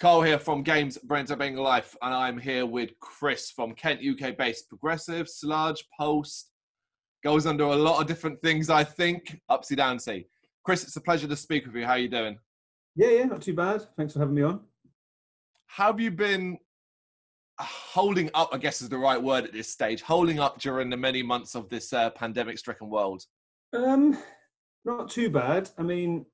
Carl here from Games Brains of Being Life, and I'm here with Chris from Kent, UK based progressive, sludge, post, goes under a lot of different things, I think. Upcdownc. Chris, it's a pleasure to speak with you. How are you doing? Yeah, yeah, not too bad. Thanks for having me on. How have you been holding up, I guess is the right word at this stage, holding up during the many months of this uh, pandemic stricken world? Um, not too bad. I mean,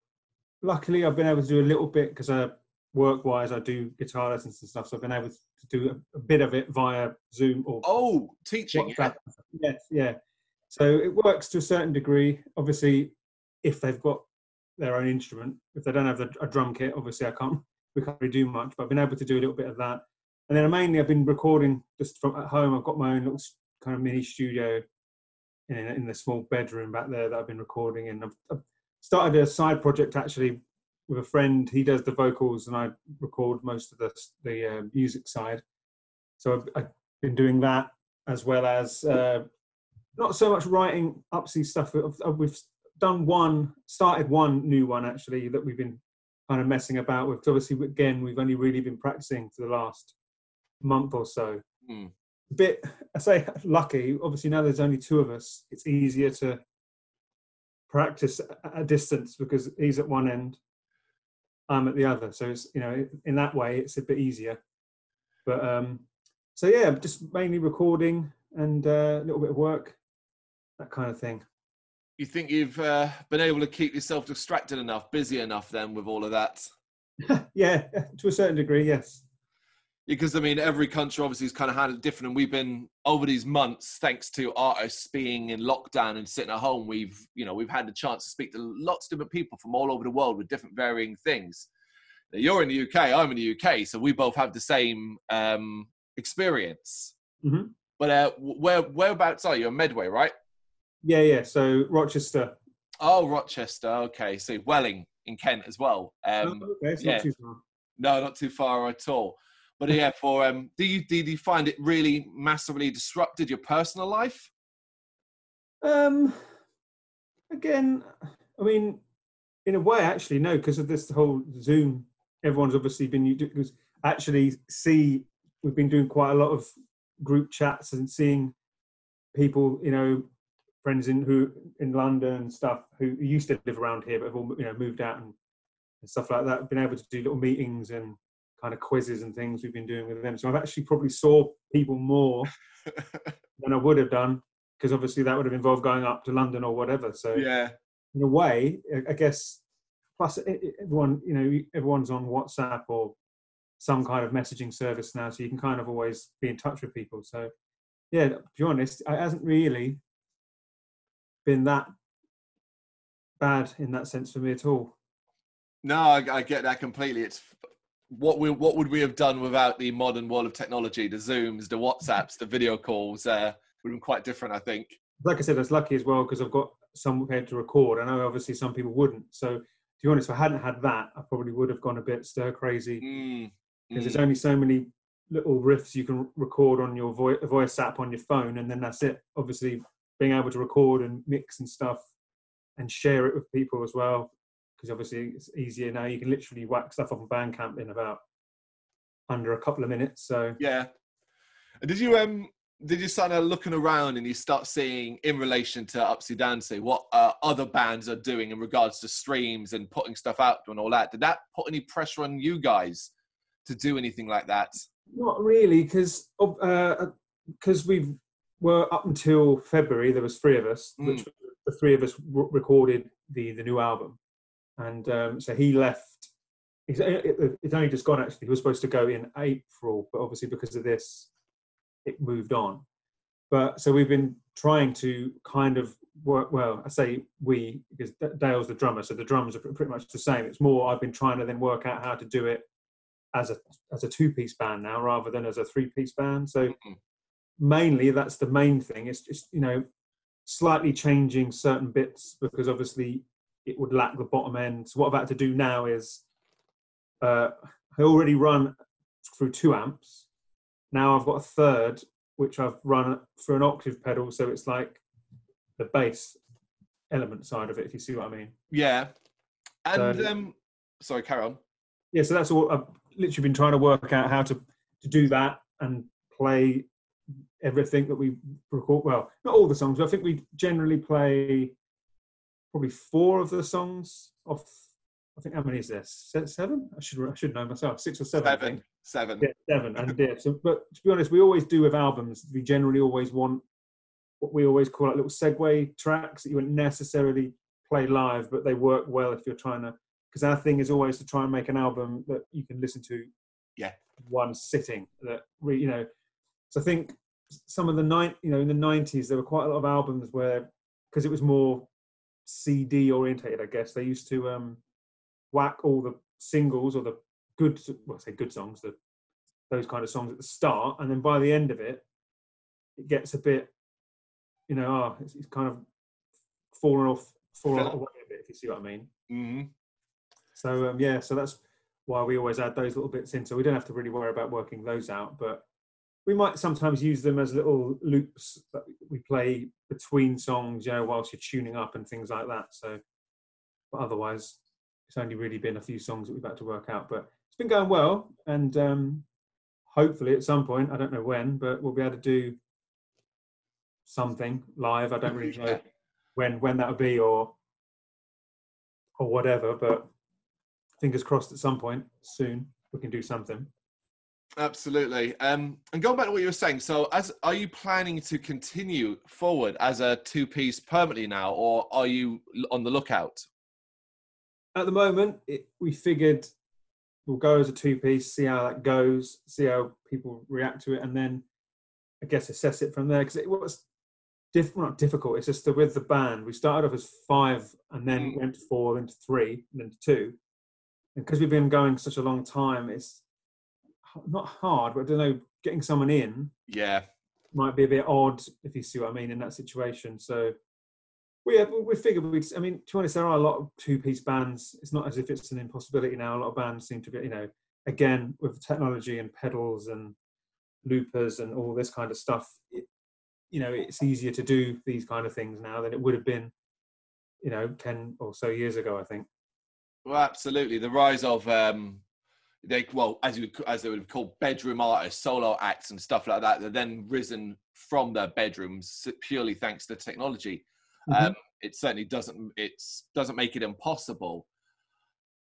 luckily I've been able to do a little bit because uh, work wise I do guitar lessons and stuff. So I've been able to do a, a bit of it via Zoom or oh, teaching. Yeah. Yes, yeah. So it works to a certain degree. Obviously, if they've got their own instrument, if they don't have a drum kit, obviously I can't we can't really do much. But I've been able to do a little bit of that. And then mainly I've been recording just from at home. I've got my own little kind of mini studio in, in the small bedroom back there that I've been recording in. I've, I've started a side project actually with a friend. He does the vocals and I record most of the the uh, music side. So I've, I've, been doing that as well as uh, not so much writing upsy stuff. We've done one, started one new one actually that we've been kind of messing about with. Obviously, again, we've only really been practicing for the last month or so. Mm. A bit, I say, lucky. Obviously, now there's only two of us. It's easier to practice at a distance because he's at one end, I'm at the other. So it's you know in that way it's a bit easier. But um, so yeah, just mainly recording and uh, a little bit of work, that kind of thing. You think you've uh, been able to keep yourself distracted enough, busy enough then with all of that? yeah, to a certain degree, yes because I mean, every country obviously is kind of handled different, and we've been over these months, thanks to artists being in lockdown and sitting at home, we've you know we've had the chance to speak to lots of different people from all over the world with different varying things. Now, you're in the UK, I'm in the UK, so we both have the same um, experience. Mm-hmm. But uh, where whereabouts are you? In Medway, right? Yeah, yeah. So Rochester. Oh, Rochester. Okay, so Welling in Kent as well. Um, oh, okay, yeah. Not no, not too far at all. But yeah, for um, do you you find it really massively disrupted your personal life? Um, again, I mean, in a way, actually, no, because of this whole Zoom. Everyone's obviously been you because actually see we've been doing quite a lot of group chats and seeing people, you know, friends in who in London and stuff who used to live around here but have all you know moved out and, and stuff like that. Been able to do little meetings and kind of quizzes and things we've been doing with them. So I've actually probably saw people more than I would have done because obviously that would have involved going up to London or whatever. So yeah, in a way, I guess. Plus, everyone you know, everyone's on WhatsApp or some kind of messaging service now, so you can kind of always be in touch with people. So yeah, to be honest, it hasn't really been that bad in that sense for me at all. No, I, I, get that completely. It's what we what would we have done without the modern world of technology, the Zooms, the WhatsApps, the video calls? Uh, would have been quite different, I think. Like I said, I was lucky as well because I've got some somewhere to record. I know obviously some people wouldn't. So to be honest, if I hadn't had that, I probably would have gone a bit stir crazy mm, because mm. there's only so many little riffs you can record on your voice, voice app on your phone, and then that's it. Obviously, being able to record and mix and stuff and share it with people as well because obviously it's easier now. You can literally whack stuff off of Bandcamp in about under a couple of minutes. So yeah. Did you um did you start looking around and you start seeing in relation to Upcdownc what uh, other bands are doing in regards to streams and putting stuff out and all that? Did that put any pressure on you guys to do anything like that? Not really, because because uh, we were up until February. There was three of us, mm. which the three of us recorded the the new album and um, so he left. He's, it's only just gone. Actually, he was supposed to go in April, but obviously because of this, it moved on. But so we've been trying to kind of work. Well, I say we because Dale's the drummer, so the drums are pretty much the same. It's more I've been trying to then work out how to do it as a as a two piece band now rather than as a three piece band. So mm-hmm. mainly that's the main thing. It's just you know slightly changing certain bits because obviously it would lack the bottom end. So what I've had to do now is uh, I already run through two amps. Now I've got a third, which I've run through an octave pedal, so it's like the bass element side of it, if you see what I mean. Yeah. And so, um, sorry, carry on. Yeah, so that's all. I've literally been trying to work out how to to do that and play everything that we record. Well, not all the songs, but I think we generally play probably four of the songs off. I think how many is there? Seven? I should I should know myself. Six or seven. Seven. Seven. Yeah, seven. And yeah, so but to be honest, we always do with albums. We generally always want what we always call like little segue tracks that you wouldn't necessarily play live, but they work well if you're trying to. Because our thing is always to try and make an album that you can listen to, Yeah. one sitting. That re, you know. So I think some of the nine, you know, in the nineties, there were quite a lot of albums where, because it was more CD orientated, I guess they used to um, whack all the singles or the good, well, I say good songs, the those kind of songs at the start, and then by the end of it, it gets a bit, you know, oh, it's, it's kind of fallen off, fallen away a bit, if you see what I mean. hmm So um, yeah, so that's why we always add those little bits in. So we don't have to really worry about working those out, but we might sometimes use them as little loops that we play between songs, you know, whilst you're tuning up and things like that. So, but otherwise, it's only really been a few songs that we've had to work out. But it's been going well, and um, hopefully at some point, I don't know when, but we'll be able to do something live. I don't really know when when that would be or or whatever, but fingers crossed at some point soon we can do something. Absolutely. Um, and going back to what you were saying, so as are you planning to continue forward as a two-piece permanently now, or are you on the lookout? At the moment, it, we figured we'll go as a two piece, see how that goes, see how people react to it, and then I guess assess it from there. Because it was diff- not difficult. It's just that with the band, we started off as five and then Mm. went to four, then to three, and then to two. And because we've been going such a long time, it's not hard, but I don't know, getting someone in Yeah. might be a bit odd if you see what I mean in that situation. So we yeah, we figured we'd. I mean, to be honest, there are a lot of two-piece bands. It's not as if it's an impossibility now. A lot of bands seem to be, you know, again with technology and pedals and loopers and all this kind of stuff. It, you know, it's easier to do these kind of things now than it would have been, you know, ten or so years ago. I think. Well, absolutely. The rise of um, they well, as you as they would have called bedroom artists, solo acts, and stuff like that. They're then risen from their bedrooms purely thanks to technology. Mhm. Um, it certainly doesn't it's doesn't make it impossible.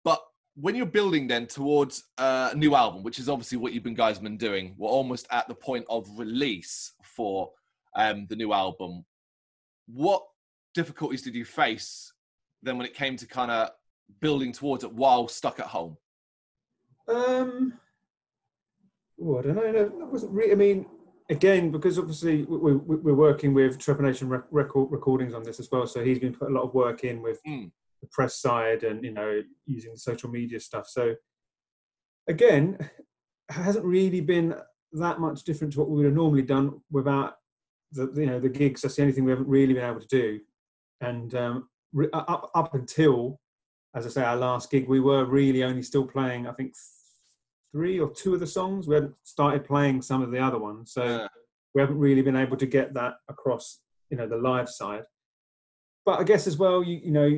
But when you're building then towards a new album, which is obviously what you've been guys been doing, we're almost at the point of release for um, the new album. What difficulties did you face then when it came to kind of building towards it while stuck at home? Um, oh, I don't know. No, that wasn't really. I mean, again, because obviously we, we, we're working with Trepanation Rec- Record Recordings on this as well, so he's been putting a lot of work in with Mm. the press side and you know using the social media stuff. So again, hasn't really been that much different to what we would have normally done without the you know the gigs. That's the only thing we haven't really been able to do. And um, re- up up until, as I say, our last gig, we were really only still playing. I think three or two of the songs. We hadn't started playing some of the other ones, so Uh, we haven't really been able to get that across, you know, the live side. But I guess as well, you you know,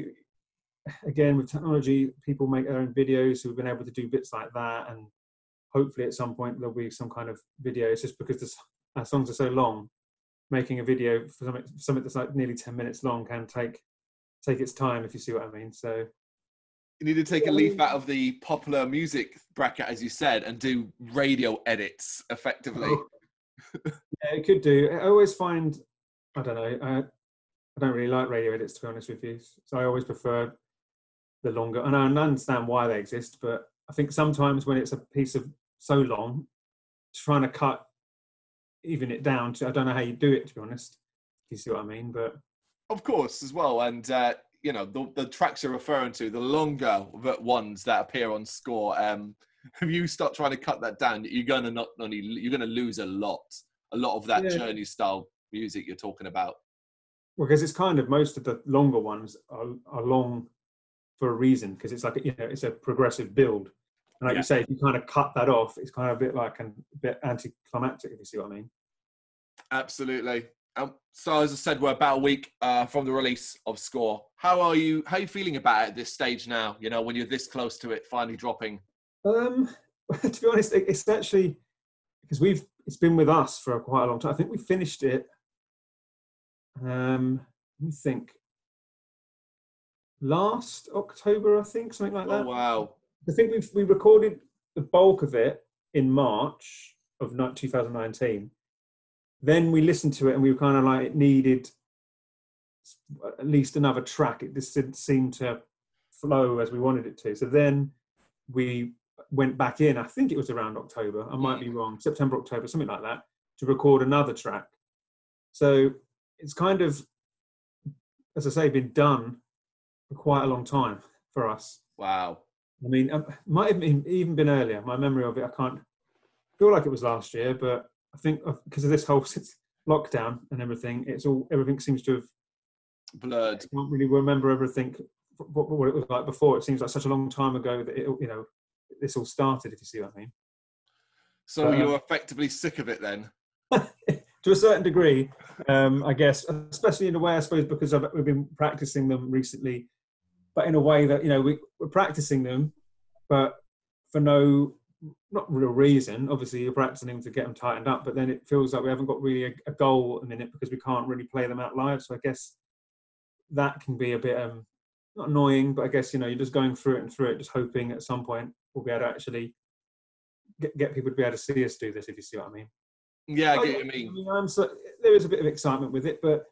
again with technology, people make their own videos, so we've been able to do bits like that, and hopefully at some point there'll be some kind of video. It's just because this, our songs are so long, making a video for something, something that's like nearly ten minutes long can take take its time, if you see what I mean. So you need to take a leaf out of the popular music bracket, as you said, and do radio edits effectively. Yeah, it could do. I always find, I don't know, I, I don't really like radio edits to be honest with you. So I always prefer the longer, and I understand why they exist, but I think sometimes when it's a piece of so long, trying to cut, even it down to, I don't know how you do it to be honest. You see what I mean, but Of course, as well, and uh, you know the, the tracks you're referring to, the longer v- ones that appear on score. Um, if you start trying to cut that down, you're gonna not only you're gonna lose a lot, a lot of that Yeah. journey style music you're talking about. because it's kind of most of the longer ones are, are long for a reason because it's like you know it's a progressive build and like Yeah. you say if you kind of cut that off it's kind of a bit like an, a bit anticlimactic if you see what i mean Absolutely. Um, so as I said, we're about a week uh, from the release of Score. How are you? How are you feeling about it at this stage now? You know, when you're this close to it finally dropping. um to be honest, it's actually because we've it's been with us for quite a long time. I think we finished it. Um, let me think. Last October, I think, something like that. Oh wow! I think we we recorded the bulk of it in March of 2019. Then we listened to it and we were kind of like it needed at least another track. It just didn't seem to flow as we wanted it to. So then we went back in. I think it was around October. I might be wrong. September, October, something like that, to record another track. So it's kind of, as I say, been done for quite a long time for us. Wow. I mean, it um, might have been, even been earlier. My memory of it, I can't feel like it was last year, but I think because of this whole lockdown and everything, it's all everything seems to have blurred. I can't really remember everything what, what, it was like before. It seems like such a long time ago that it, you know this all started. If you see what I mean. So but, you're effectively sick of it then. to a certain degree, um, I guess, especially in a way, I suppose, because I've, we've been practicing them recently, but in a way that you know we, we're practicing them, but for no not real reason. Obviously, you're practicing them to get them tightened up, but then it feels like we haven't got really a, a goal at the minute because we can't really play them out live. So I guess that can be a bit um, not annoying, but I guess you know you're just going through it and through it, just hoping at some point we'll be able to actually get, get people to be able to see us do this. If you see what I mean. Yeah, I get what you mean. I mean so, there is a bit of excitement with it, but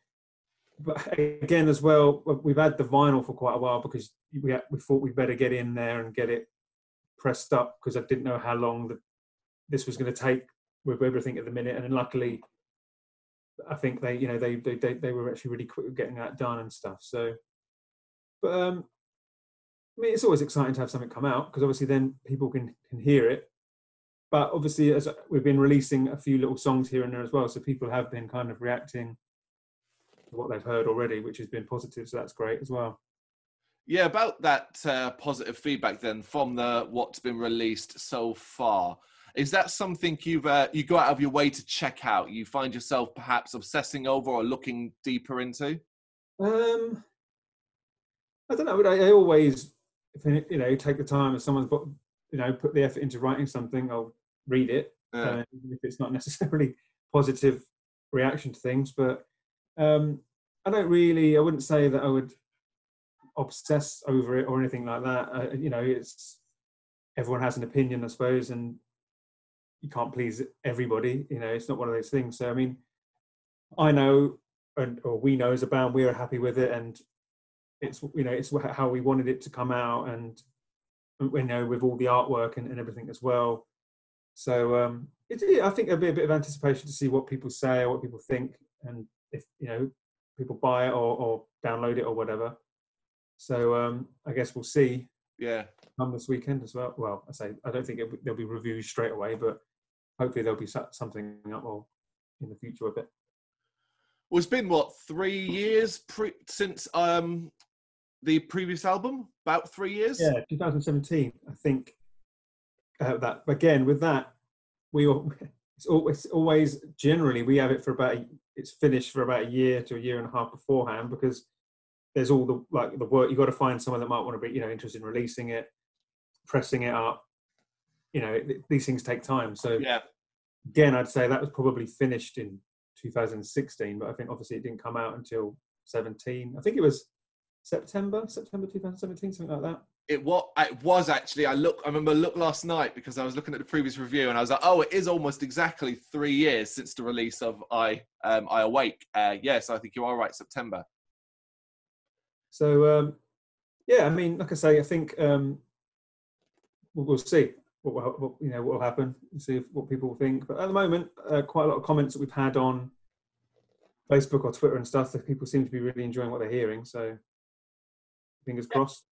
but again as well, we've had the vinyl for quite a while because we we thought we'd better get in there and get it pressed up because I didn't know how long the, this was going to take with everything at the minute, and then luckily I think they, you know, they they they, they were actually really quick getting that done and stuff. So, but um, I mean, it's always exciting to have something come out because obviously then people can can hear it. But obviously, as we've been releasing a few little songs here and there as well, so people have been kind of reacting to what they've heard already, which has been positive. So that's great as well. Yeah, about that uh, positive feedback then from the what's been released so far. Is that something you've uh, you go out of your way to check out? You find yourself perhaps obsessing over or looking deeper into? Um, I don't know. But I, I always, if you know, take the time. If someone's put, you know, put the effort into writing something, I'll read it, yeah. uh, if it's not necessarily positive reaction to things. But um, I don't really. I wouldn't say that I would obsess over it or anything like that. Uh, you know, it's everyone has an opinion, I suppose, and you can't please everybody. You know, it's not one of those things. So I mean, I know, and or we know as a band, we are happy with it, and it's you know it's how we wanted it to come out, and you know with all the artwork and, and everything as well. So um, it, I think there'll be a bit of anticipation to see what people say or what people think, and if you know people buy it or, or download it or whatever. So um, I guess we'll see. Yeah. Come this weekend as well. Well, I say I don't think it, there'll be reviews straight away, but hopefully there'll be something up more in the future a bit. Well, it's been what three years pre- since um the previous album? About three years. Yeah, 2017. I think uh, that again with that we all, it's always, always generally we have it for about it's finished for about a year to a year and a half beforehand because there's all the like the work you got to find someone that might want to be you know interested in releasing it, pressing it up. You know, it, these things take time. So yeah, again, I'd say that was probably finished in 2016, but I think obviously it didn't come out until 17. I think it was September, September 2017, something like that. It was, it was actually. I look. I remember look last night because I was looking at the previous review and I was like, oh, it is almost exactly three years since the release of I um, I Awake. Uh, yes, yeah, so I think you are right. September. So um, yeah, I mean, like I say, I think um, we'll, we'll see what, will, what, you know what will happen. see if, what people think. But at the moment, uh, quite a lot of comments that we've had on Facebook or Twitter and stuff that people seem to be really enjoying what they're hearing. So fingers crossed.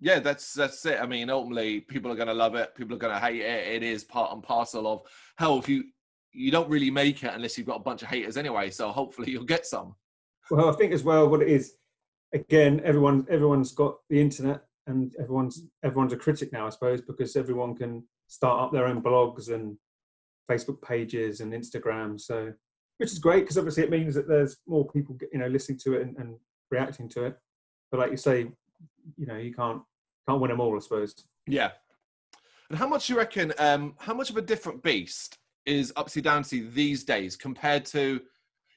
Yeah, that's that's it. I mean, ultimately, people are going to love it. People are going to hate it. It is part and parcel of hell. If you you don't really make it unless you've got a bunch of haters anyway. So hopefully, you'll get some. Well, I think as well, what it is again, everyone everyone's got the internet, and everyone's everyone's a critic now, I suppose, because everyone can start up their own blogs and Facebook pages and Instagram. So, which is great because obviously it means that there's more people, you know, listening to it and, and reacting to it. But like you say, you know, you can't can't win them all, I suppose. Yeah. And how much do you reckon? Um, how much of a different beast is Upcdownc these days compared to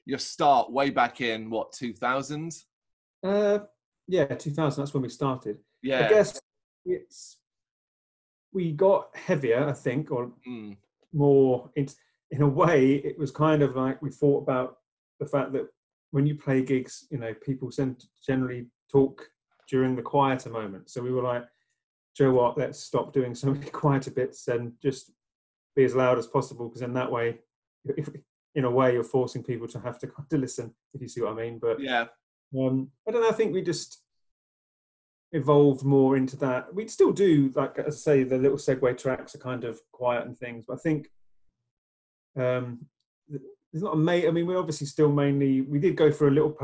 your start way back in what 2000? Uh, yeah, 2000. That's when we started. Yeah. I guess it's we got heavier, I think, or Mm. more. It's in a way, it was kind of like we thought about the fact that when you play gigs, you know, people send, generally talk during the quieter moments. So we were like, Joe, what? Let's stop doing so many quieter bits and just be as loud as possible, because in that way, if, in a way, you're forcing people to have to kind of listen. If you see what I mean, but Yeah. Um, I don't know. I think we just evolved more into that. We'd still do, like I say, the little segue tracks are kind of quiet and things, but I think um, there's not a mate. I mean, we're obviously still mainly we did go for a little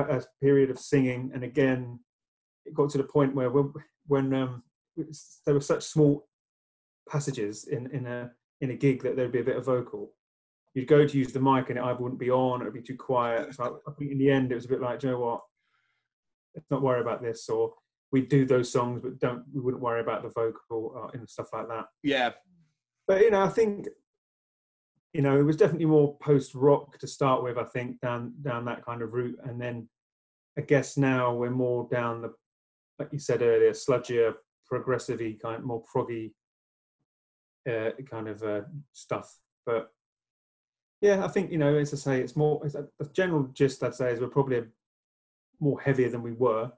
period of singing, and again, it got to the point where when, when um, there were such small passages in in a in a gig that there'd be a bit of vocal. You'd go to use the mic and it either wouldn't be on or it'd be too quiet. So I, I think in the end it was a bit like, "Do you know what? Let's not worry about this. Or we do those songs, but don't we wouldn't worry about the vocal uh, and stuff like that. Yeah. But you know, I think you know it was definitely more post rock to start with. I think down down that kind of route, and then I guess now we're more down the like you said earlier, sludgier, progressive kind, of more proggy uh, kind of uh, stuff. But yeah, I think you know, as I say, it's more. A, the general gist I'd say is we're probably a, more heavier than we were,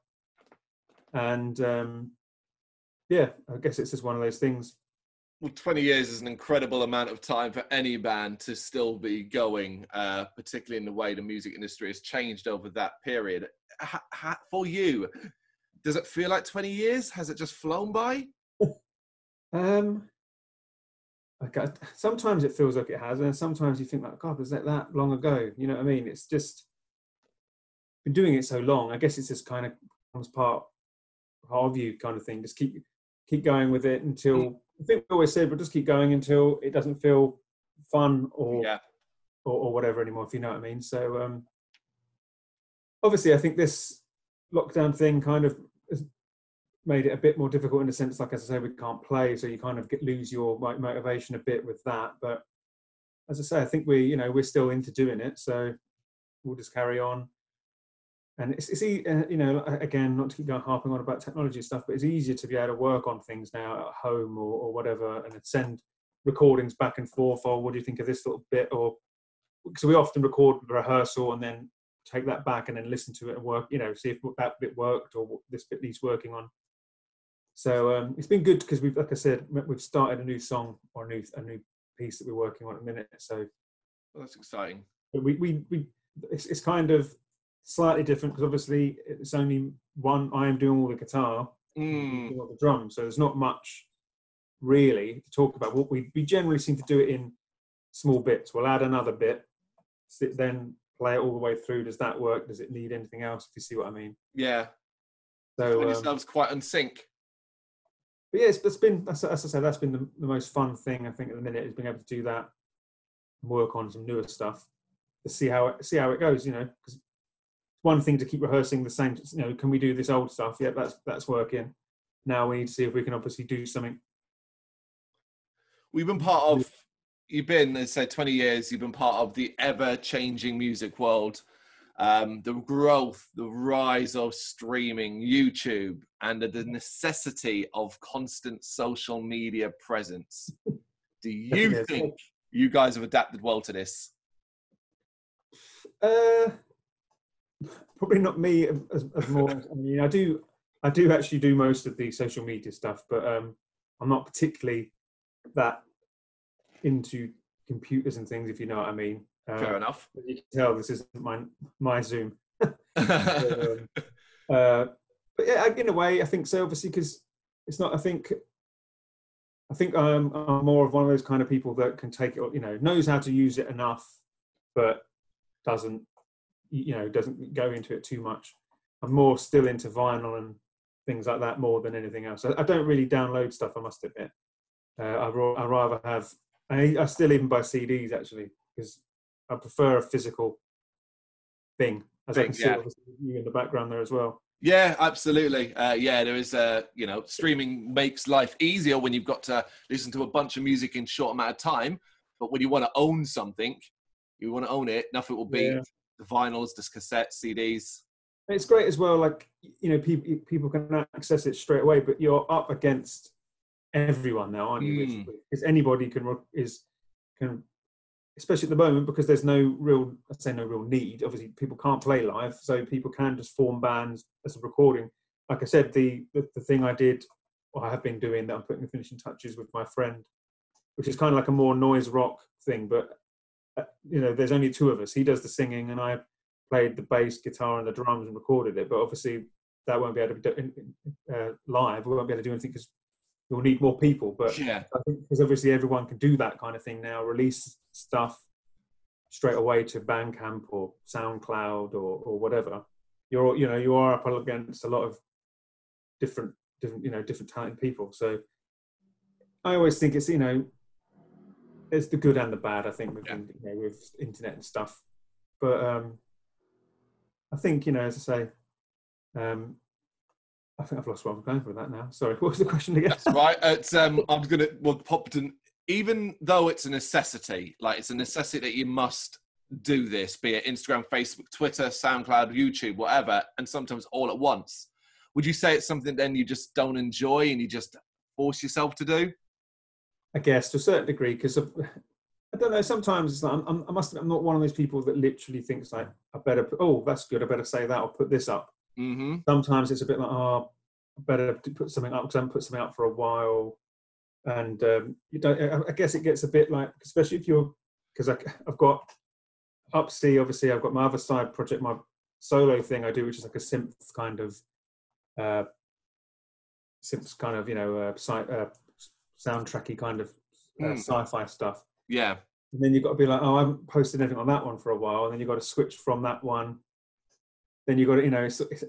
and um, yeah, I guess it's just one of those things. Well, 20 years is an incredible amount of time for any band to still be going, uh, particularly in the way the music industry has changed over that period. Ha- ha- for you, does it feel like 20 years? Has it just flown by? Um, I, sometimes it feels like it has, and sometimes you think like, God, was that that long ago? You know what I mean? It's just been doing it so long. I guess it's just kind of becomes part part of you, kind of thing. Just keep keep going with it until I think we always said, but just keep going until it doesn't feel fun or Yeah. or, or whatever anymore, if you know what I mean. So um, obviously, I think this lockdown thing kind of has made it a bit more difficult in the sense, like as I say, we can't play, so you kind of get, lose your like, motivation a bit with that. But as I say, I think we, you know, we're still into doing it, so we'll just carry on. And it's, it's uh, you know, again, not to keep going harping on about technology stuff, but it's easier to be able to work on things now at home or, or whatever, and send recordings back and forth. Or what do you think of this little bit? Or so we often record the rehearsal and then take that back and then listen to it and work. You know, see if that bit worked or what this bit needs working on. So um, it's been good because we've, like I said, we've started a new song or a new a new piece that we're working on at the minute. So Well, that's exciting. but we we, we it's, it's kind of slightly different because obviously it's only one. I am doing all the guitar, Mm, all the drums, so there's not much really to talk about. What we we generally seem to do it in small bits. We'll add another bit, sit, then play it all the way through. Does that work? Does it need anything else? If you see what I mean. yeah. So Find um, yourselves quite in sync. but yeah, it's, it's been as, as I said, that's been the, the most fun thing I think at the minute is being able to do that, and work on some newer stuff to see how it, see how it goes. You know, because one thing to keep rehearsing the same. You know, can we do this old stuff? Yeah, that's that's working. Now we need to see if we can obviously do something. We've been part of, you've been, let's say, 20 years, you've been part of the ever changing music world. Um, the growth, the rise of streaming, YouTube, and the necessity of constant social media presence. Do you think you guys have adapted well to this? Uh, probably not me as, as more. I mean, I do, I do actually do most of the social media stuff, but um, I'm not particularly that into computers and things, if you know what I mean. Fair Uh, enough. you can tell, this isn't my my Zoom. um, uh, but yeah, in a way, I think so. Obviously, because it's not. I think. I think I'm, I'm more of one of those kind of people that can take it. You know, knows how to use it enough, but doesn't. You know, doesn't go into it too much. I'm more still into vinyl and things like that more than anything else. I, I don't really download stuff. I must admit. Uh, I I rather have. I, I still even buy CDs actually because I prefer a physical thing. As I can see yeah. you in the background there as well. Yeah, absolutely. Uh, yeah, there is a you know streaming makes life easier when you've got to listen to a bunch of music in short amount of time. But when you want to own something, you want to own it. Nothing will beat Yeah. The vinyls, the cassettes, CDs. It's great as well. Like you know, people people can access it straight away, but you're up against everyone now, aren't you? Mm. Because anybody can is can, especially at the moment, because there's no real I say no real need. Obviously, people can't play live, so people can just form bands as a recording. Like I said, the the, the thing I did, or I have been doing that I'm putting the finishing touches with my friend, which is kind of like a more noise rock thing, but you know, there's only two of us. He does the singing, and I played the bass, guitar, and the drums and recorded it. But obviously, that won't be able to be done uh, live. We won't be able to do anything because you'll need more people. But Yeah, I think because obviously everyone can do that kind of thing now, release stuff straight away to Bandcamp or SoundCloud or, or whatever. You're you know you are up against a lot of different different you know different talented people. So I always think it's you know it's the good and the bad. I think with Yeah. you know, with internet and stuff, but um, I think you know as I say. Um, I think I've lost where I'm going with that now. Sorry, what was the question again? that's right. It's um, I'm gonna well, Popton. Even though it's a necessity, like it's a necessity that you must do this, be it Instagram, Facebook, Twitter, SoundCloud, YouTube, whatever, and sometimes all at once. Would you say it's something then you just don't enjoy and you just force yourself to do? I guess to a certain degree, because I don't know. Sometimes it's like, I'm, I must. I'm not one of those people that literally thinks like, I better. Put, oh, that's good. I better say that or put this up. Mm-hmm. Sometimes it's a bit like, oh, I better to put something up because I haven't put something up for a while. And um, you don't. I- guess it gets a bit like, especially if you're, because I've got up C. Obviously, I've got my other side project, my solo thing I do, which is like a synth kind of, uh, synth kind of you know, uh, sci- uh, soundtracky kind of uh, Mm. sci-fi stuff. Yeah, And then you've got to be like, oh, I haven't posted anything on that one for a while. And then you've got to switch from that one. Then you've got to, you know, it's, it's,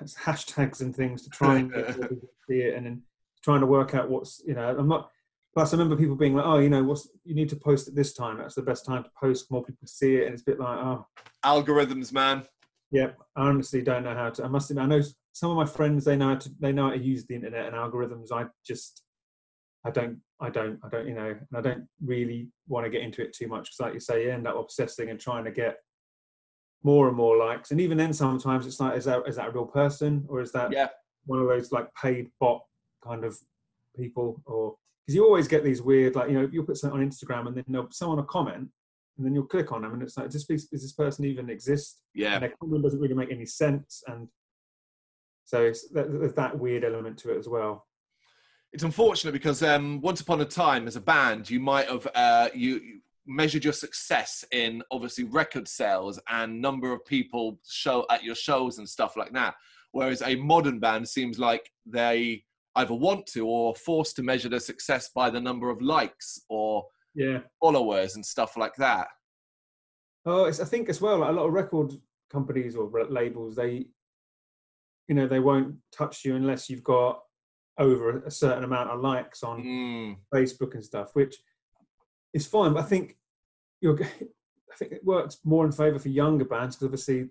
it's hashtags and things to try and get more people to see it. And then trying to work out what's, you know, I'm not, plus I remember people being like, oh, you know, what's, you need to post it this time. That's the best time to post. More people see it. And it's a bit like, oh, algorithms, man. yeah, I honestly don't know how to, I must admit, I know some of my friends, they know how to, they know how to use the internet and algorithms. I just, I don't, I don't, I don't, you know, and I don't really want to get into it too much because, like you say, you end up obsessing and trying to get more and more likes. And even then, sometimes it's like, is that is that a real person or is that Yeah. one of those like paid bot kind of people? Or because you always get these weird, like you know, you'll put something on Instagram and then someone will comment and then you'll click on them and it's like, does this, does this person even exist? Yeah, and their comment doesn't really make any sense. And so it's, that- there's that weird element to it as well. It's unfortunate because um, once upon a time, as a band, you might have uh, you, you measured your success in obviously record sales and number of people show at your shows and stuff like that. Whereas a modern band seems like they either want to or are forced to measure their success by the number of likes or Yeah. followers and stuff like that. Oh, it's, I think as well, like a lot of record companies or labels, they, you know, they won't touch you unless you've got over a certain amount of likes on Mm, Facebook and stuff, which is fine. But I think you're, I think it works more in favour for younger bands because obviously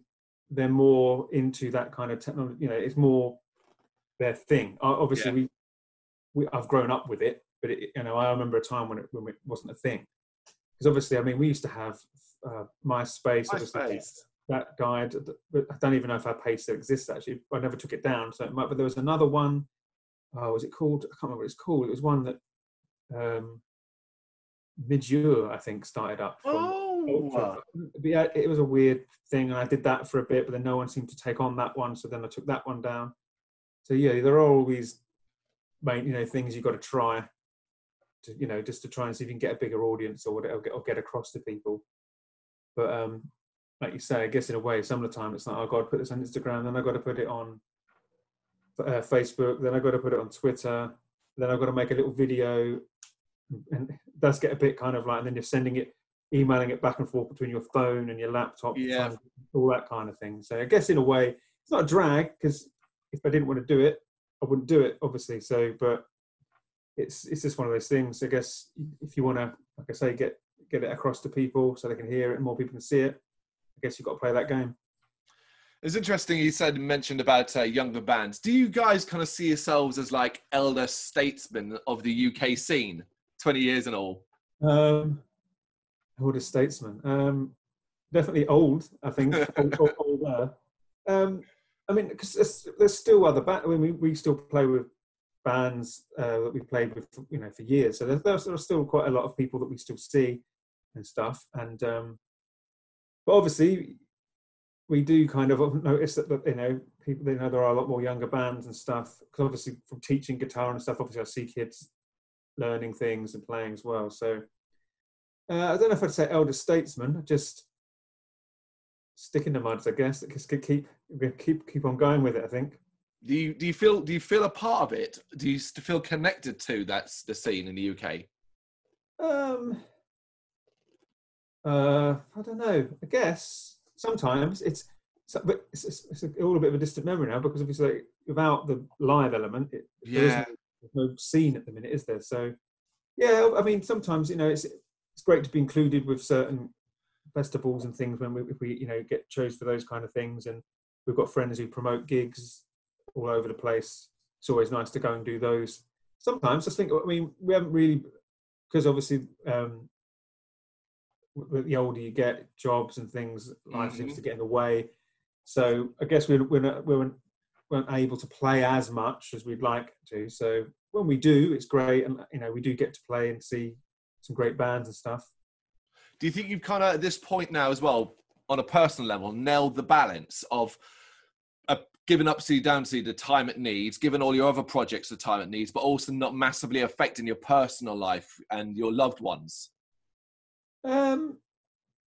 they're more into that kind of technology. You know, it's more their thing. Obviously, Yeah. we, we, I've grown up with it, but it, you know, I remember a time when it when it wasn't a thing. Because obviously, I mean, we used to have uh, MySpace. MySpace. that died. I don't even know if our page still exists. Actually, I never took it down. So, it might, but there was another one. Oh, was it called? I can't remember what it's called. It was one that um, Midjour, I think, started up. From, Oh, but yeah, it was a weird thing, and I did that for a bit, but then no one seemed to take on that one, so then I took that one down. So yeah, there are always, main, you know, things you've got to try, to you know, just to try and see if you can get a bigger audience or whatever, get, or get across to people. But um, like you say, I guess in a way, some of the time it's like, oh, I've got to put this on Instagram, then I've got to put it on uh, Facebook, then I've got to put it on Twitter, then I've got to make a little video, and it does get a bit kind of like, and then you're sending it, emailing it back and forth between your phone and your laptop, Yeah. all that kind of thing. So I guess in a way, it's not a drag because if I didn't want to do it, I wouldn't do it, obviously. So, but it's it's just one of those things. I guess if you want to, like I say, get get it across to people so they can hear it and more people can see it. I guess you've got to play that game. It's interesting you said mentioned about uh, younger bands. Do you guys kind of see yourselves as like elder statesmen of the UK scene, 20 years and all? Um, older statesman. Um, definitely old, I think. old, older. Um, I mean, because there's, there's, still other bands. I mean, we, we still play with bands uh, that we played with, you know, for years. So there's, there's, still quite a lot of people that we still see and stuff. And um, but obviously, we do kind of notice that, that you know people they know there are a lot more younger bands and stuff. Because obviously, from teaching guitar and stuff, obviously I see kids learning things and playing as well. So uh, I don't know if I'd say elder statesman, just stick in the muds, I guess. Just keep keep keep on going with it. I think. Do you do you feel do you feel a part of it? Do you feel connected to that's the scene in the UK? Um. Uh, I don't know. I guess sometimes it's, but it's, it's, it's all a bit of a distant memory now because obviously without the live element, it, yeah. there's no scene at the minute, is there? So, yeah, I mean, sometimes you know it's it's great to be included with certain festivals and things when we, if we you know get chose for those kind of things and we've got friends who promote gigs all over the place it's always nice to go and do those sometimes i think i mean we haven't really because obviously um the older you get jobs and things life mm-hmm. seems to get in the way so i guess we're, we're, not, we weren't, weren't able to play as much as we'd like to so when we do it's great and you know we do get to play and see some great bands and stuff do you think you've kind of at this point now as well, on a personal level, nailed the balance of uh, giving up to Downsy the time it needs, giving all your other projects the time it needs, but also not massively affecting your personal life and your loved ones? Um,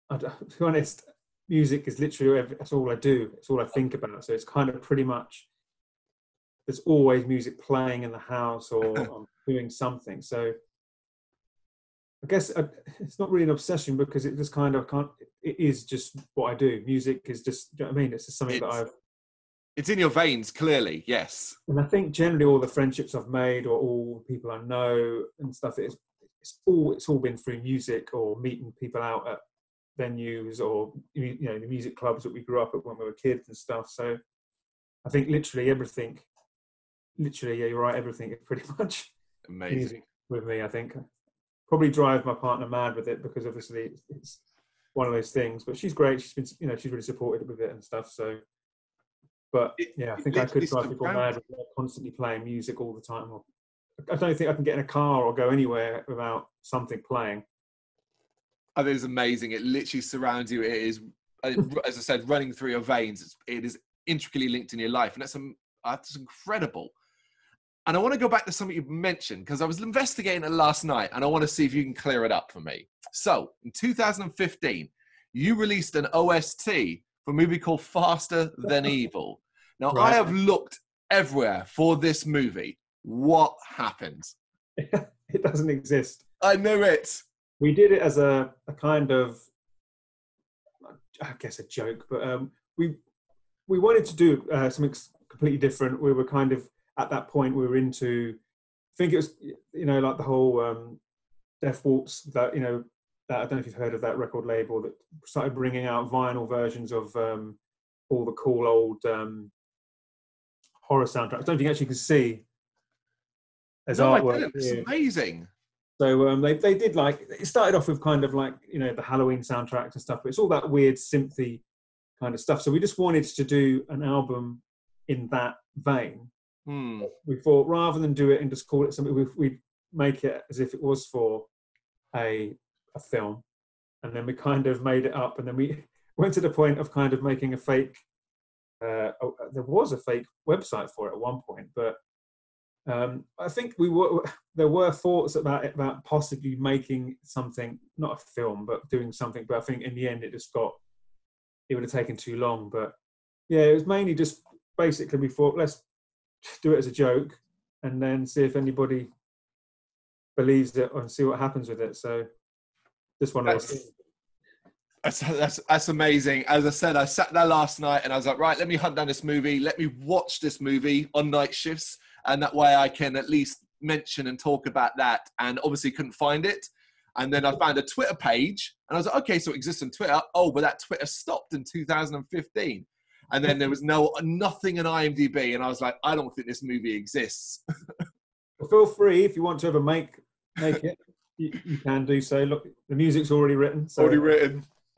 I, to be honest, music is literally every, that's all I do. It's all I think about. So it's kind of pretty much there's always music playing in the house or I'm doing something. So I guess uh, it's not really an obsession because it just kind of can't. It is just what I do. Music is just. You know I mean? It's just something it's, that I've. It's in your veins, clearly. Yes. And I think generally all the friendships I've made or all people I know and stuff, it's, it's all it's all been through music or meeting people out at venues or you know the music clubs that we grew up at when we were kids and stuff. So I think literally everything, literally, yeah, you're right. Everything is pretty much amazing with me. I think probably drive my partner mad with it because obviously it's one of those things. But she's great. She's been, you know, she's really supported with it and stuff. So, but yeah, I think I could drive people mad with constantly playing music all the time. I don't think I can get in a car or go anywhere without something playing. I think it's amazing. It literally surrounds you. It is, uh, as I said, running through your veins. it is intricately linked in your life, and that's, um, that's incredible. And I want to go back to something you mentioned because I was investigating it last night and I want to see if you can clear it up for me. So, in 2015, you released an OST for a movie called Faster Than Evil. Now, right. I have looked everywhere for this movie. What happened? it doesn't exist. I know it. We did it as a, a kind of, I guess, a joke, but um, we we wanted to do uh, something completely different. We were kind of at that point we were into I think it was you know like the whole um, Death Waltz that you know that, I don't know if you've heard of that record label that started bringing out vinyl versions of um, all the cool old um, horror soundtracks. I don't think you actually can see as no, artwork. It's amazing. So um, they they did like it started off with kind of like you know the Halloween soundtracks and stuff, but it's all that weird synthy kind of stuff. So we just wanted to do an album in that vein. Hmm. We thought rather than do it and just call it something, we, we'd make it as if it was for a a film, and then we kind of made it up, and then we went to the point of kind of making a fake. Uh, oh, there was a fake website for it at one point, but um, I think we were there were thoughts about about possibly making something, not a film, but doing something. But I think in the end, it just got it would have taken too long. But yeah, it was mainly just basically we thought let's do it as a joke and then see if anybody believes it and see what happens with it. So this one that's, that's, that's, that's amazing. As I said, I sat there last night and I was like, right, let me hunt down this movie. Let me watch this movie on night shifts. And that way I can at least mention and talk about that. And obviously couldn't find it. And then I found a Twitter page and I was like, okay, so it exists on Twitter. Oh, but that Twitter stopped in 2015. and then there was no nothing in IMDb, and I was like, I don't think this movie exists. Well, feel free if you want to ever make make it, you, you can do so. Look, the music's already written. So. Already written.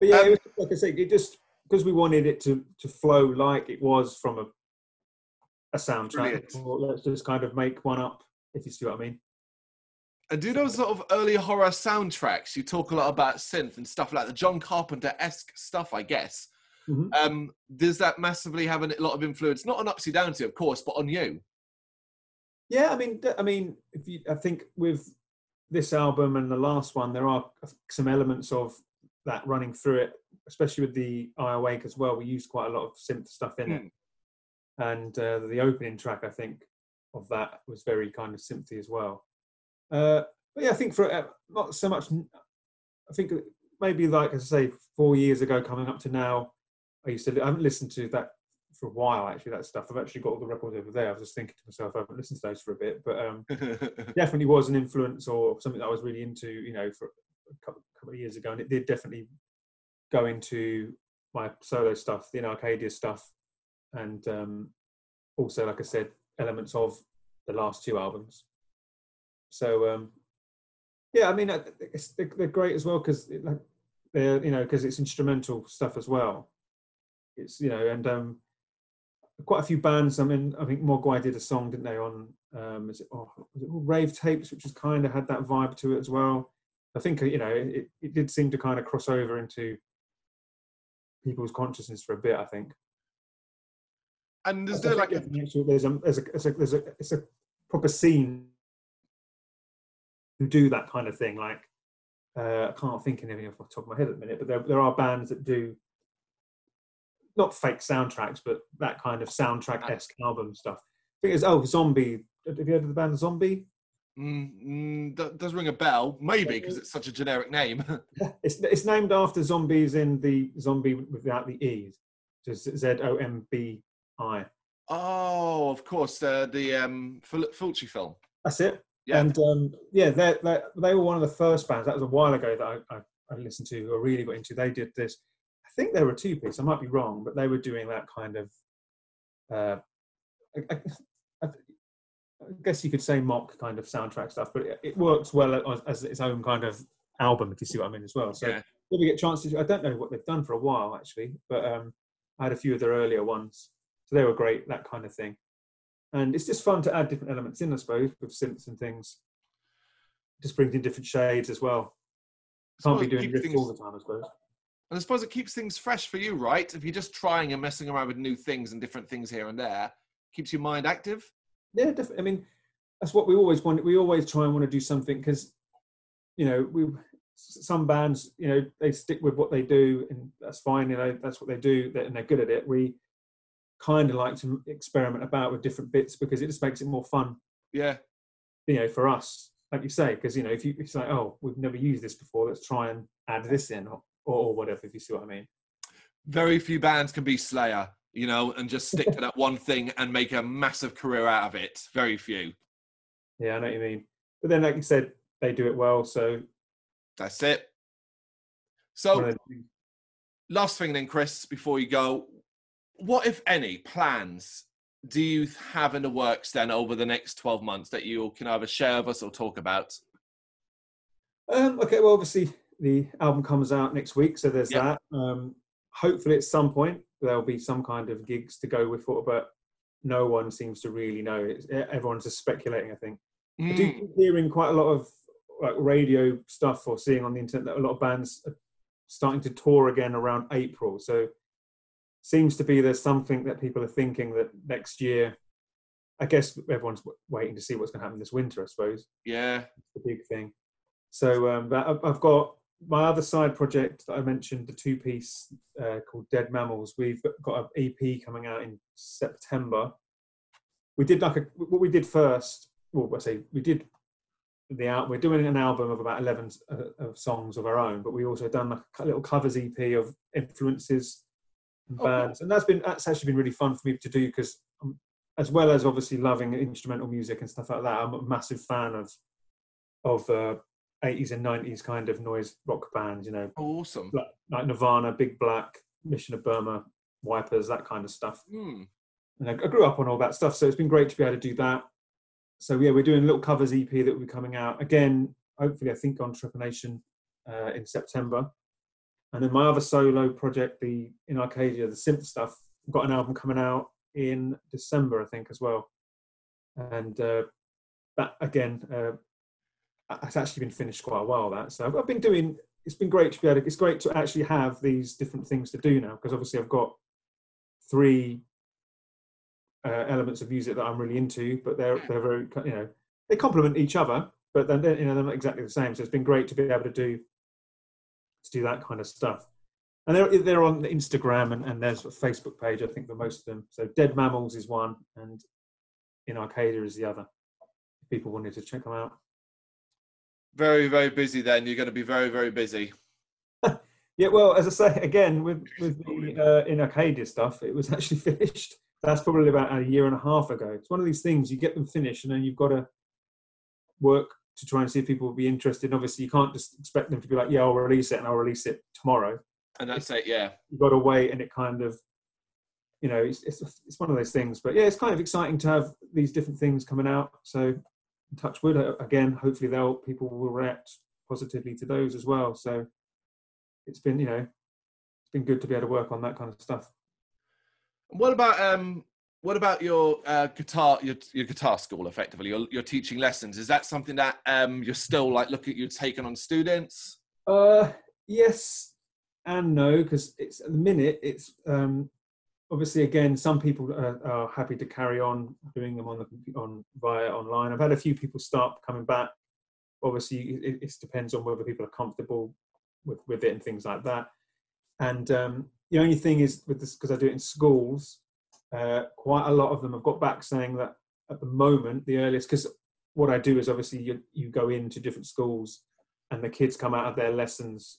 But yeah, Um, it was, like I say, it just because we wanted it to to flow like it was from a a soundtrack. Brilliant. Well, let's just kind of make one up, if you see what I mean. And do those sort of early horror soundtracks? You talk a lot about synth and stuff like the John Carpenter esque stuff, I guess. Mhm. Um, does that massively have a lot of influence? Not on Upcdownc, of course, but on you. Yeah, I mean, I mean, if you, I think with this album and the last one, there are some elements of that running through it, especially with the I Awake as well. We used quite a lot of synth stuff in it, and uh, the opening track, I think, of that was very kind of synthy as well. Uh, but yeah, I think for uh, not so much. I think maybe like I say, four years ago, coming up to now, I used to. I haven't listened to that for a while actually. That stuff. I've actually got all the records over there. I was just thinking to myself, I haven't listened to those for a bit, but um, definitely was an influence or something that I was really into. You know, for a couple, couple of years ago, and it did definitely go into my solo stuff, the Arcadia stuff, and um, also, like I said, elements of the last two albums. So um, yeah, I mean, they're great as well because like, they're you know because it's instrumental stuff as well. It's you know and um, quite a few bands. I mean, I think Mogwai did a song, didn't they? On um, is it, oh, was it Rave Tapes, which has kind of had that vibe to it as well. I think you know it, it did seem to kind of cross over into people's consciousness for a bit. I think. And is there like a, there's a there's a there's a, there's a it's a proper scene who do that kind of thing. Like uh, I can't think of any off the top of my head at the minute, but there there are bands that do not fake soundtracks, but that kind of soundtrack esque album stuff. I think it's oh Zombi. Have you heard of the band Zombi? mm, mm, does ring a bell? Maybe because it's such a generic name. It's it's named after zombies in the zombie without the e's. Just Z O M B I. oh, of course, uh, the um, Ful- Fulci film. That's it. Yeah. And um, yeah, they they they were one of the first bands. That was a while ago that I, I, I listened to or really got into. They did this. I think they were a two piece. I might be wrong, but they were doing that kind of. Uh, I, I, I I guess you could say mock kind of soundtrack stuff, but it, it works well as, as its own kind of album, if you see what I mean, as well. So Yeah. if we get chances, I don't know what they've done for a while actually, but um, I had a few of their earlier ones, so they were great, that kind of thing. And it's just fun to add different elements in, I suppose, with synths and things. Just brings in different shades as well. Can't be doing riffs things- all the time, I suppose. And I suppose it keeps things fresh for you, right? If you're just trying and messing around with new things and different things here and there, keeps your mind active. Yeah, definitely. I mean, that's what we always want. We always try and want to do something because, you know, we some bands, you know, they stick with what they do, and that's fine. You know, that's what they do, and they're good at it. We kind of like to experiment about with different bits because it just makes it more fun, Yeah. you know, for us. Like you say, because you know, if you it's like, oh, we've never used this before, let's try and add this in, or, or whatever. If you see what I mean. Very few bands can be Slayer, you know, and just stick to that one thing and make a massive career out of it. Very few. Yeah, I know what you mean. But then, like you said, they do it well. So, That's it. So, of those things. last thing then, Chris, before you go, what, if any, plans do you have in the works then over the next 12 months that you can either share with us or talk about? Um, okay, well, obviously the album comes out next week, so there's Yeah. that. Um, hopefully, at some point there'll be some kind of gigs to go with it, but no one seems to really know. It's, everyone's just speculating. I think I do Mm, keep hearing quite a lot of like radio stuff or seeing on the internet that a lot of bands are starting to tour again around April. So seems to be there's something that people are thinking that next year. I guess everyone's waiting to see what's going to happen this winter. I suppose yeah. the big thing. So um, but I've- got my other side project that I mentioned, the two piece uh, called Dead Mammals. We've got an EP coming out in September. We did like a, what we did first. Well, I say we did the out. We're doing an album of about eleven uh, of songs of our own, but we also done like a little covers EP of influences. Bands, and that's been that's actually been really fun for me to do because um, as well as obviously loving instrumental music and stuff like that, I'm a massive fan of of uh, 80s and 90s kind of noise rock bands. You know, Awesome. like, like Nirvana, Big Black, Mission of Burma, wipers, that kind of stuff. Hmm. And I, I grew up on all that stuff, so it's been great to be able to do that. So yeah, we're doing a little covers EP that will be coming out again. Hopefully, I think on Trepanation uh, in September. And then my other solo project, the in Arcadia, the synth stuff, got an album coming out in December, I think, as well. And uh, that again, uh, it's actually been finished quite a while. That so I've, been doing. It's been great to be able. To, it's great to actually have these different things to do now because obviously I've got three uh, elements of music that I'm really into, but they're they're very you know they complement each other, but then you know they're not exactly the same. So it's been great to be able to do to do that kind of stuff. And they're they're on Instagram and, and there's a Facebook page. I think for most of them. So Dead Mammals is one, and in Arcadia is the other. If people wanted to check them out. Very very busy. Then you're going to be very very busy. yeah, well, as I say again with with the uh, in Arcadia stuff, it was actually finished that's probably about a year and a half ago. It's one of these things you get them finished, and then you've got to work to try and see if people will be interested. And obviously, you can't just expect them to be like, "Yeah, I'll release it, and I'll release it tomorrow." And that's it. Yeah, you've got to wait, and it kind of, you know, it's, it's it's one of those things. But yeah, it's kind of exciting to have these different things coming out. So, touch wood uh, again. Hopefully, they'll people will react positively to those as well. So, it's been you know, it's been good to be able to work on that kind of stuff. What about um? What about your uh, guitar your, your guitar school? Effectively, your, your teaching lessons. Is that something that um you're still like looking you're taking on students? Uh, yes and no, because it's at the minute it's um obviously again some people are, are, happy to carry on doing them on the on via online. I've had a few people start coming back. Obviously, it, it depends on whether people are comfortable with with it and things like that. And um, the only thing is with this because I do it in schools, uh, quite a lot of them have got back saying that at the moment the earliest because what I do is obviously you you go into different schools and the kids come out of their lessons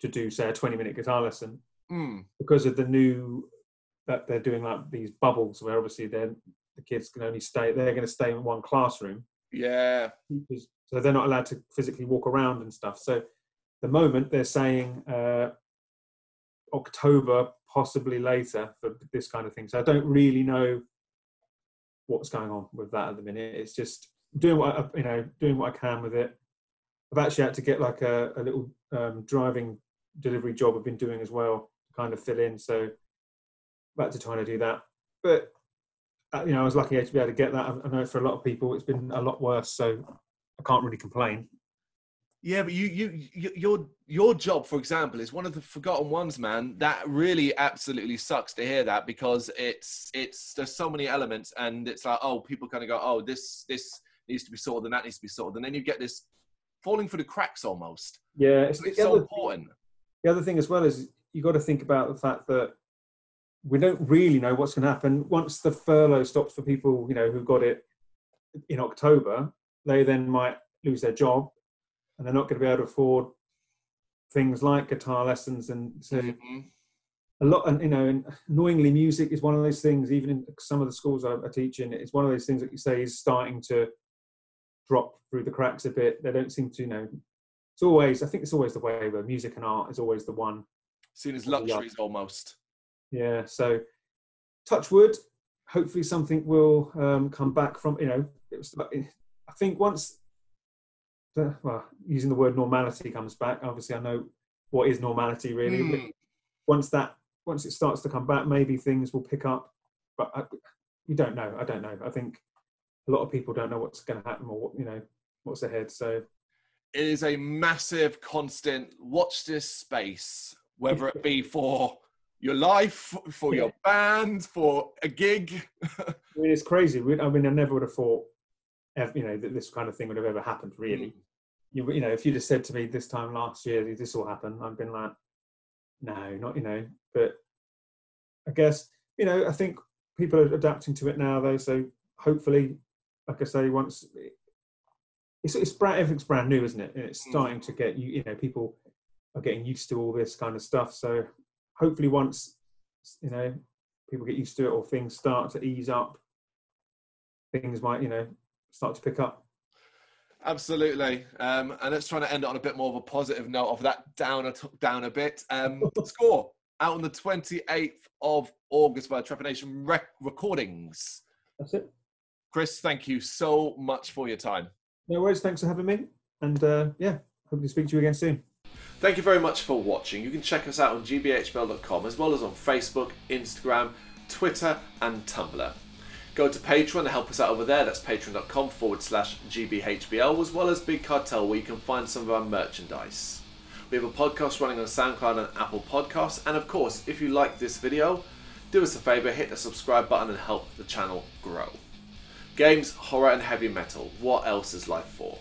to do say a 20 minute guitar lesson. Mm. because of the new that they're doing like these bubbles where obviously then the kids can only stay they're going to stay in one classroom. Yeah. So they're not allowed to physically walk around and stuff. So the moment they're saying uh, October, possibly later, for this kind of thing. So I don't really know what's going on with that at the minute. It's just doing what I, you know, doing what I can with it. I've actually had to get like a, a little um, driving delivery job I've been doing as well to kind of fill in. So back to trying to do that. But uh, you know, I was lucky to be able to get that. I know for a lot of people, it's been a lot worse. So I can't really complain. Yeah, but you, you, your, your job, for example, is one of the forgotten ones, man. That really absolutely sucks to hear that because it's, it's, there's so many elements, and it's like, oh, people kind of go, oh, this, this needs to be sorted, and that needs to be sorted, and then you get this falling through the cracks almost. Yeah, it's, it's so other, important. The other thing as well is you got to think about the fact that we don't really know what's going to happen once the furlough stops for people, you know, who got it in October. They then might lose their job and they're not going to be able to afford things like guitar lessons and so mm-hmm. a lot and you know and annoyingly music is one of those things even in some of the schools I, I teach in it's one of those things that you say is starting to drop through the cracks a bit. They don't seem to you know it's always i think it's always the way where music and art is always the one. Seen as luxuries almost. Yeah so touch wood. Hopefully something will um, come back from you know it was i think once well, using the word normality comes back. Obviously, I know what is normality really. Mm. once that once it starts to come back, maybe things will pick up. But I, you don't know. I don't know. I think a lot of people don't know what's going to happen or what you know what's ahead. So it is a massive constant. Watch this space, whether it be for your life, for your band, for a gig. I mean, it's crazy. I mean, I never would have thought you know, that this kind of thing would have ever happened, really. You, you know, if you'd have said to me this time last year, this will happen, I've been like, no, not, you know, but I guess, you know, I think people are adapting to it now, though. So hopefully, like I say, once it's, it's brand, everything's brand new, isn't it? And it's mm. starting to get you, you know, people are getting used to all this kind of stuff. So hopefully, once, you know, people get used to it or things start to ease up, things might, you know, start to pick up. Absolutely, um, and let's try to end it on a bit more of a positive note of that down a down a bit. Um, score out on the 28th of August via Trepanation Rec- Recordings. That's it. Chris, thank you so much for your time. No worries. Thanks for having me. And uh, yeah, hope to speak to you again soon. Thank you very much for watching. You can check us out on gbhbl.com as well as on Facebook, Instagram, Twitter, and Tumblr. Go to Patreon to help us out over there. That's patreon.com forward slash GBHBL, as well as Big Cartel, where you can find some of our merchandise. We have a podcast running on SoundCloud and Apple Podcasts. And of course, if you like this video, do us a favour, hit the subscribe button and help the channel grow. Games, horror, and heavy metal. What else is life for?